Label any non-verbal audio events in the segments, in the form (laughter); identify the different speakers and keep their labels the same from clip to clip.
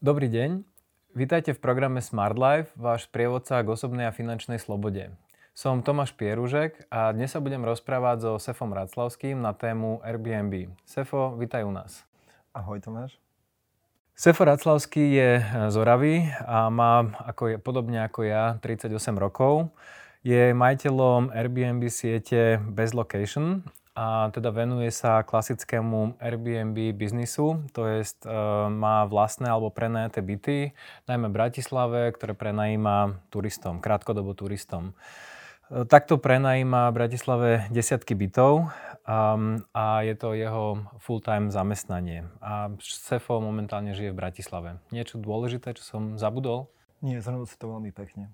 Speaker 1: Dobrý deň. Vítajte v programe Smart Life, váš prievodca k osobnej a finančnej slobode. Som Tomáš Pieružek a dnes sa budem rozprávať so Sefom Raclavským na tému Airbnb. Sefo, vítaj u nás.
Speaker 2: Ahoj Tomáš.
Speaker 1: Sefo Raclavský je z Oravy a má, ako je, podobne ako ja, 38 rokov. Je majiteľom Airbnb siete Best Location a teda venuje sa klasickému Airbnb biznisu, to je e, má vlastné alebo prenajaté byty, najmä v Bratislave, ktoré prenajíma turistom, krátkodobo turistom. E, takto prenajíma v Bratislave desiatky bytov um, a je to jeho full-time zamestnanie. A Sefo momentálne žije v Bratislave. Niečo dôležité, čo som zabudol?
Speaker 2: Nie, zhrnul si to veľmi pekne.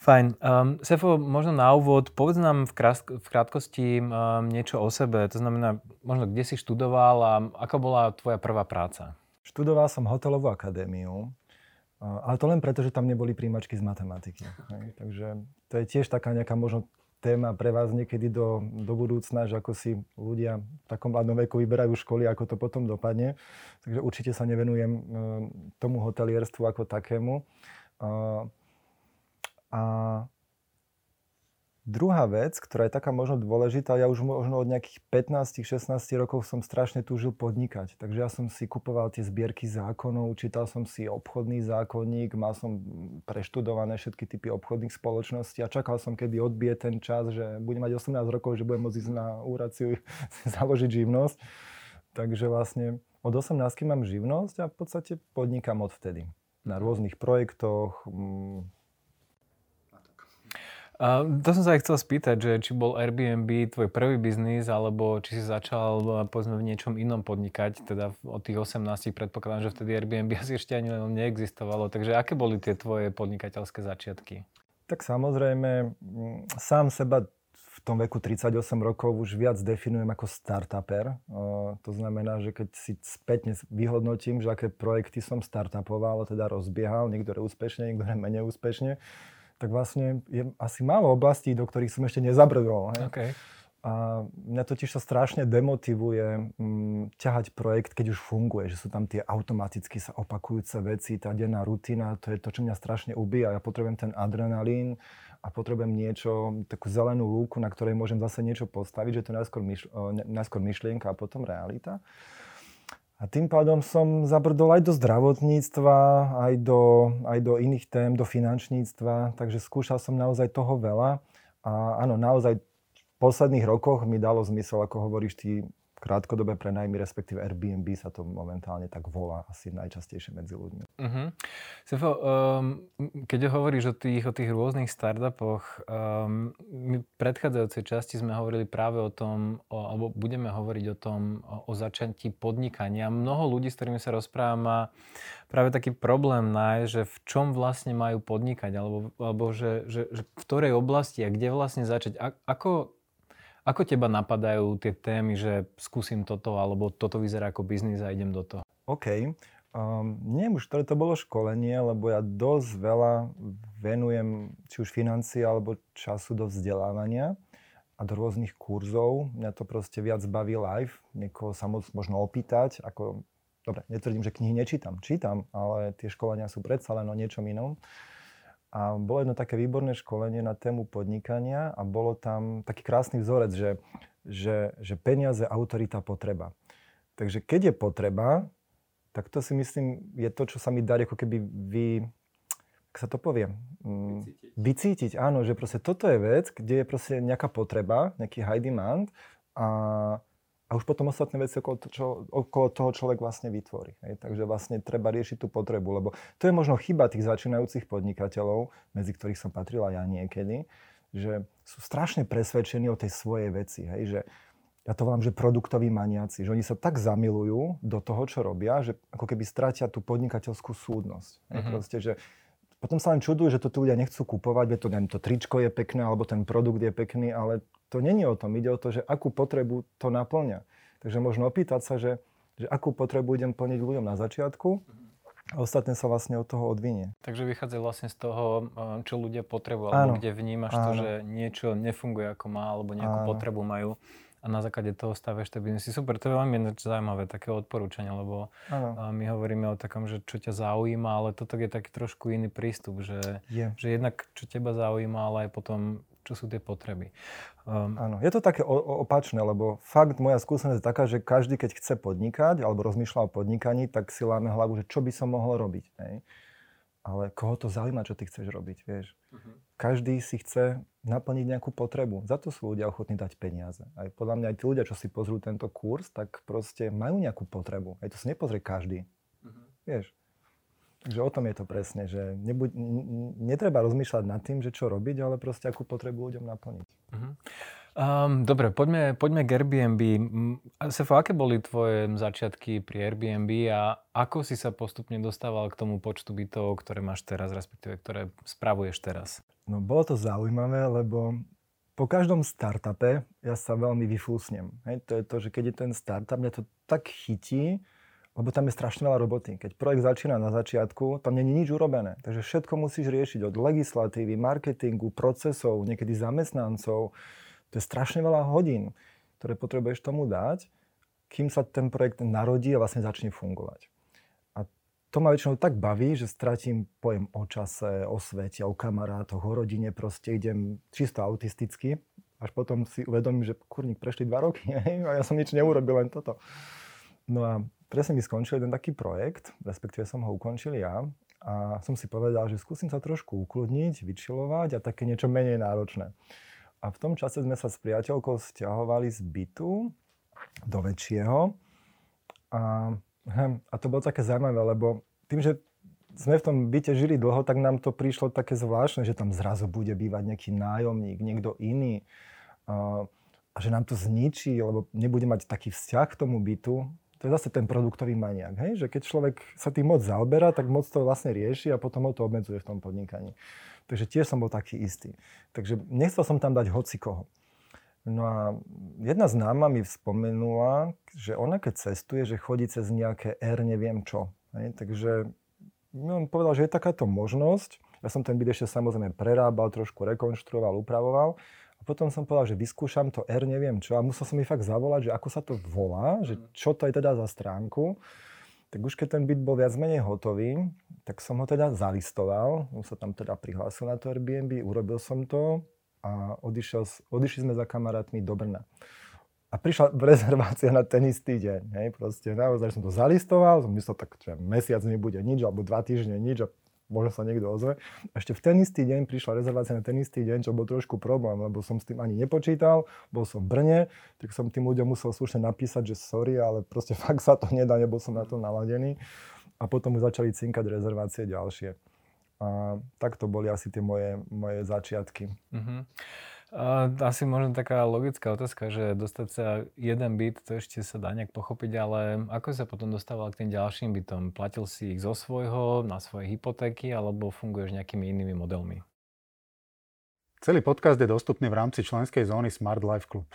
Speaker 1: Fajn. Um, Sefo, možno na úvod, povedz nám v, krás- v krátkosti um, niečo o sebe. To znamená, možno kde si študoval a ako bola tvoja prvá práca?
Speaker 2: Študoval som hotelovú akadémiu, ale to len preto, že tam neboli príjmačky z matematiky. Hej. Takže to je tiež taká nejaká možno téma pre vás niekedy do, do budúcna, že ako si ľudia v takom mladom veku vyberajú školy, ako to potom dopadne. Takže určite sa nevenujem um, tomu hotelierstvu ako takému. A druhá vec, ktorá je taká možno dôležitá, ja už možno od nejakých 15-16 rokov som strašne túžil podnikať. Takže ja som si kupoval tie zbierky zákonov, čítal som si obchodný zákonník, mal som preštudované všetky typy obchodných spoločností a čakal som, kedy odbije ten čas, že budem mať 18 rokov, že budem môcť ísť na úraciu (laughs) založiť živnosť. Takže vlastne od 18 mám živnosť a v podstate podnikam odvtedy. Na rôznych projektoch,
Speaker 1: to som sa aj chcel spýtať, že či bol Airbnb tvoj prvý biznis, alebo či si začal povedzme v niečom inom podnikať, teda od tých 18 predpokladám, že vtedy Airbnb (laughs) asi ešte ani neexistovalo. Takže aké boli tie tvoje podnikateľské začiatky?
Speaker 2: Tak samozrejme, sám seba v tom veku 38 rokov už viac definujem ako startuper. To znamená, že keď si spätne vyhodnotím, že aké projekty som startupoval, teda rozbiehal, niektoré úspešne, niektoré menej úspešne, tak vlastne je asi málo oblastí, do ktorých som ešte nezabrdol. Hej?
Speaker 1: Okay.
Speaker 2: A mňa totiž sa strašne demotivuje mm, ťahať projekt, keď už funguje, že sú tam tie automaticky sa opakujúce veci, tá denná rutina, to je to, čo mňa strašne ubíja. Ja potrebujem ten adrenalín a potrebujem niečo, takú zelenú lúku, na ktorej môžem zase niečo postaviť, že to je najskôr, myšl- najskôr myšlienka a potom realita. A tým pádom som zabrdol aj do zdravotníctva, aj do, aj do iných tém, do finančníctva, takže skúšal som naozaj toho veľa. A áno, naozaj v posledných rokoch mi dalo zmysel, ako hovoríš ty, krátkodobé prenajmy, respektíve Airbnb sa to momentálne tak volá asi najčastejšie medzi ľuďmi. Uh-huh.
Speaker 1: Sefo, um, keď hovoríš o tých, o tých rôznych startupoch, um, my v predchádzajúcej časti sme hovorili práve o tom, o, alebo budeme hovoriť o tom, o, o začatí podnikania. Mnoho ľudí, s ktorými sa rozprávam, má práve taký problém nájsť, že v čom vlastne majú podnikať, alebo, alebo že, že, že v ktorej oblasti a kde vlastne začať. A, ako ako teba napadajú tie témy, že skúsim toto, alebo toto vyzerá ako biznis a idem do toho?
Speaker 2: OK. Um, neviem už, ktoré to bolo školenie, lebo ja dosť veľa venujem či už financií alebo času do vzdelávania a do rôznych kurzov. Mňa to proste viac baví live, niekoho sa moc možno opýtať, ako, dobre, netvrdím, že knihy nečítam, čítam, ale tie školenia sú predsa len o niečom inom. A bolo jedno také výborné školenie na tému podnikania a bolo tam taký krásny vzorec, že, že, že peniaze, autorita, potreba. Takže keď je potreba, tak to si myslím je to, čo sa mi darí ako keby vy, ak sa to povie, mm, vycítiť. vycítiť. Áno, že proste toto je vec, kde je proste nejaká potreba, nejaký high demand a a už potom ostatné veci okolo, to, čo, okolo toho človek vlastne vytvorí. Hej. Takže vlastne treba riešiť tú potrebu, lebo to je možno chyba tých začínajúcich podnikateľov, medzi ktorých som patrila ja niekedy, že sú strašne presvedčení o tej svojej veci. Hej. Že ja to volám, že produktoví maniaci, že oni sa tak zamilujú do toho, čo robia, že ako keby stratia tú podnikateľskú súdnosť. Mm-hmm. Proste, že potom sa len čudujú, že to tí ľudia nechcú kupovať, veď to, neviem, to tričko je pekné, alebo ten produkt je pekný, ale to není o tom. Ide o to, že akú potrebu to naplňa. Takže možno opýtať sa, že, že akú potrebu idem plniť ľuďom na začiatku a ostatné sa vlastne od toho odvinie.
Speaker 1: Takže vychádza vlastne z toho, eh, čo ľudia potrebujú, alebo áno, kde vnímaš áno. to, že niečo nefunguje ako má, alebo nejakú áno. potrebu majú a na základe toho staviaš tie biznesy. Super, to je veľmi zaujímavé, také odporúčanie, lebo ano. my hovoríme o takom, že čo ťa zaujíma, ale toto je taký trošku iný prístup, že, je. že jednak čo teba zaujíma, ale aj potom čo sú tie potreby.
Speaker 2: Um, Áno, je to také opačné, lebo fakt moja skúsenosť je taká, že každý, keď chce podnikať alebo rozmýšľa o podnikaní, tak si láme hlavu, že čo by som mohol robiť. Hej? Ale koho to zaujíma, čo ty chceš robiť, vieš? Uh-huh. Každý si chce naplniť nejakú potrebu. Za to sú ľudia ochotní dať peniaze. Aj podľa mňa aj tí ľudia, čo si pozrú tento kurz, tak proste majú nejakú potrebu. Aj to si nepozrie každý. Uh-huh. Vieš? Takže o tom je to presne, že nebuď, netreba rozmýšľať nad tým, že čo robiť, ale proste akú potrebu ľuďom naplniť. Uh-huh.
Speaker 1: Um, dobre, poďme, poďme k Airbnb. Sefo, aké boli tvoje začiatky pri Airbnb a ako si sa postupne dostával k tomu počtu bytov, ktoré máš teraz, respektíve ktoré spravuješ teraz?
Speaker 2: No bolo to zaujímavé, lebo po každom startupe ja sa veľmi vyfúsnem. Hej, to je to, že keď je ten startup, mňa to tak chytí, lebo tam je strašne veľa roboty. Keď projekt začína na začiatku, tam je nič urobené. Takže všetko musíš riešiť od legislatívy, marketingu, procesov, niekedy zamestnancov. To je strašne veľa hodín, ktoré potrebuješ tomu dať, kým sa ten projekt narodí a vlastne začne fungovať. A to ma väčšinou tak baví, že stratím pojem o čase, o svete, o kamarátoch, o rodine, proste idem čisto autisticky. Až potom si uvedomím, že kurník prešli dva roky (laughs) a ja som nič neurobil, len toto. No a presne mi skončil jeden taký projekt, respektíve som ho ukončil ja a som si povedal, že skúsim sa trošku ukludniť, vyčilovať a také niečo menej náročné. A v tom čase sme sa s priateľkou stiahovali z bytu do väčšieho a, hm, a to bolo také zaujímavé, lebo tým, že sme v tom byte žili dlho, tak nám to prišlo také zvláštne, že tam zrazu bude bývať nejaký nájomník, niekto iný. A, a že nám to zničí, lebo nebude mať taký vzťah k tomu bytu, to je zase ten produktový maniak, hej? že keď človek sa tým moc zaoberá, tak moc to vlastne rieši a potom ho to obmedzuje v tom podnikaní. Takže tiež som bol taký istý. Takže nechcel som tam dať hoci koho. No a jedna známa mi spomenula, že ona keď cestuje, že chodí cez nejaké R neviem čo. Hej? Takže on povedal, že je takáto možnosť. Ja som ten byt ešte samozrejme prerábal, trošku rekonštruoval, upravoval. Potom som povedal, že vyskúšam to R, neviem čo. A musel som mi fakt zavolať, že ako sa to volá, že čo to je teda za stránku. Tak už keď ten byt bol viac menej hotový, tak som ho teda zalistoval. Už sa tam teda prihlásil na to Airbnb, urobil som to a odišiel, odišli sme za kamarátmi do Brna. A prišla (laughs) rezervácia na ten istý deň. Hej, proste naozaj som to zalistoval, som myslel, tak že mesiac nebude nič, alebo dva týždne nič a možno sa niekto ozve. Ešte v ten istý deň prišla rezervácia na ten istý deň, čo bol trošku problém, lebo som s tým ani nepočítal, bol som v Brne, tak som tým ľuďom musel slušne napísať, že sorry, ale proste (laughs) fakt sa to nedá, nebol som na to naladený. A potom už začali cinkať rezervácie ďalšie. A tak to boli asi tie moje, moje začiatky. Uh-huh.
Speaker 1: Asi možno taká logická otázka, že dostať sa jeden byt, to ešte sa dá nejak pochopiť, ale ako sa potom dostával k tým ďalším bytom? Platil si ich zo svojho, na svoje hypotéky, alebo funguješ nejakými inými modelmi?
Speaker 3: Celý podcast je dostupný v rámci členskej zóny Smart Life Club.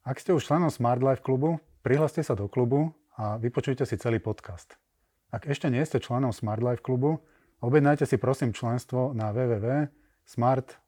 Speaker 3: Ak ste už členom Smart Life klubu, prihláste sa do klubu a vypočujte si celý podcast. Ak ešte nie ste členom Smart Life klubu, objednajte si prosím členstvo na www.smart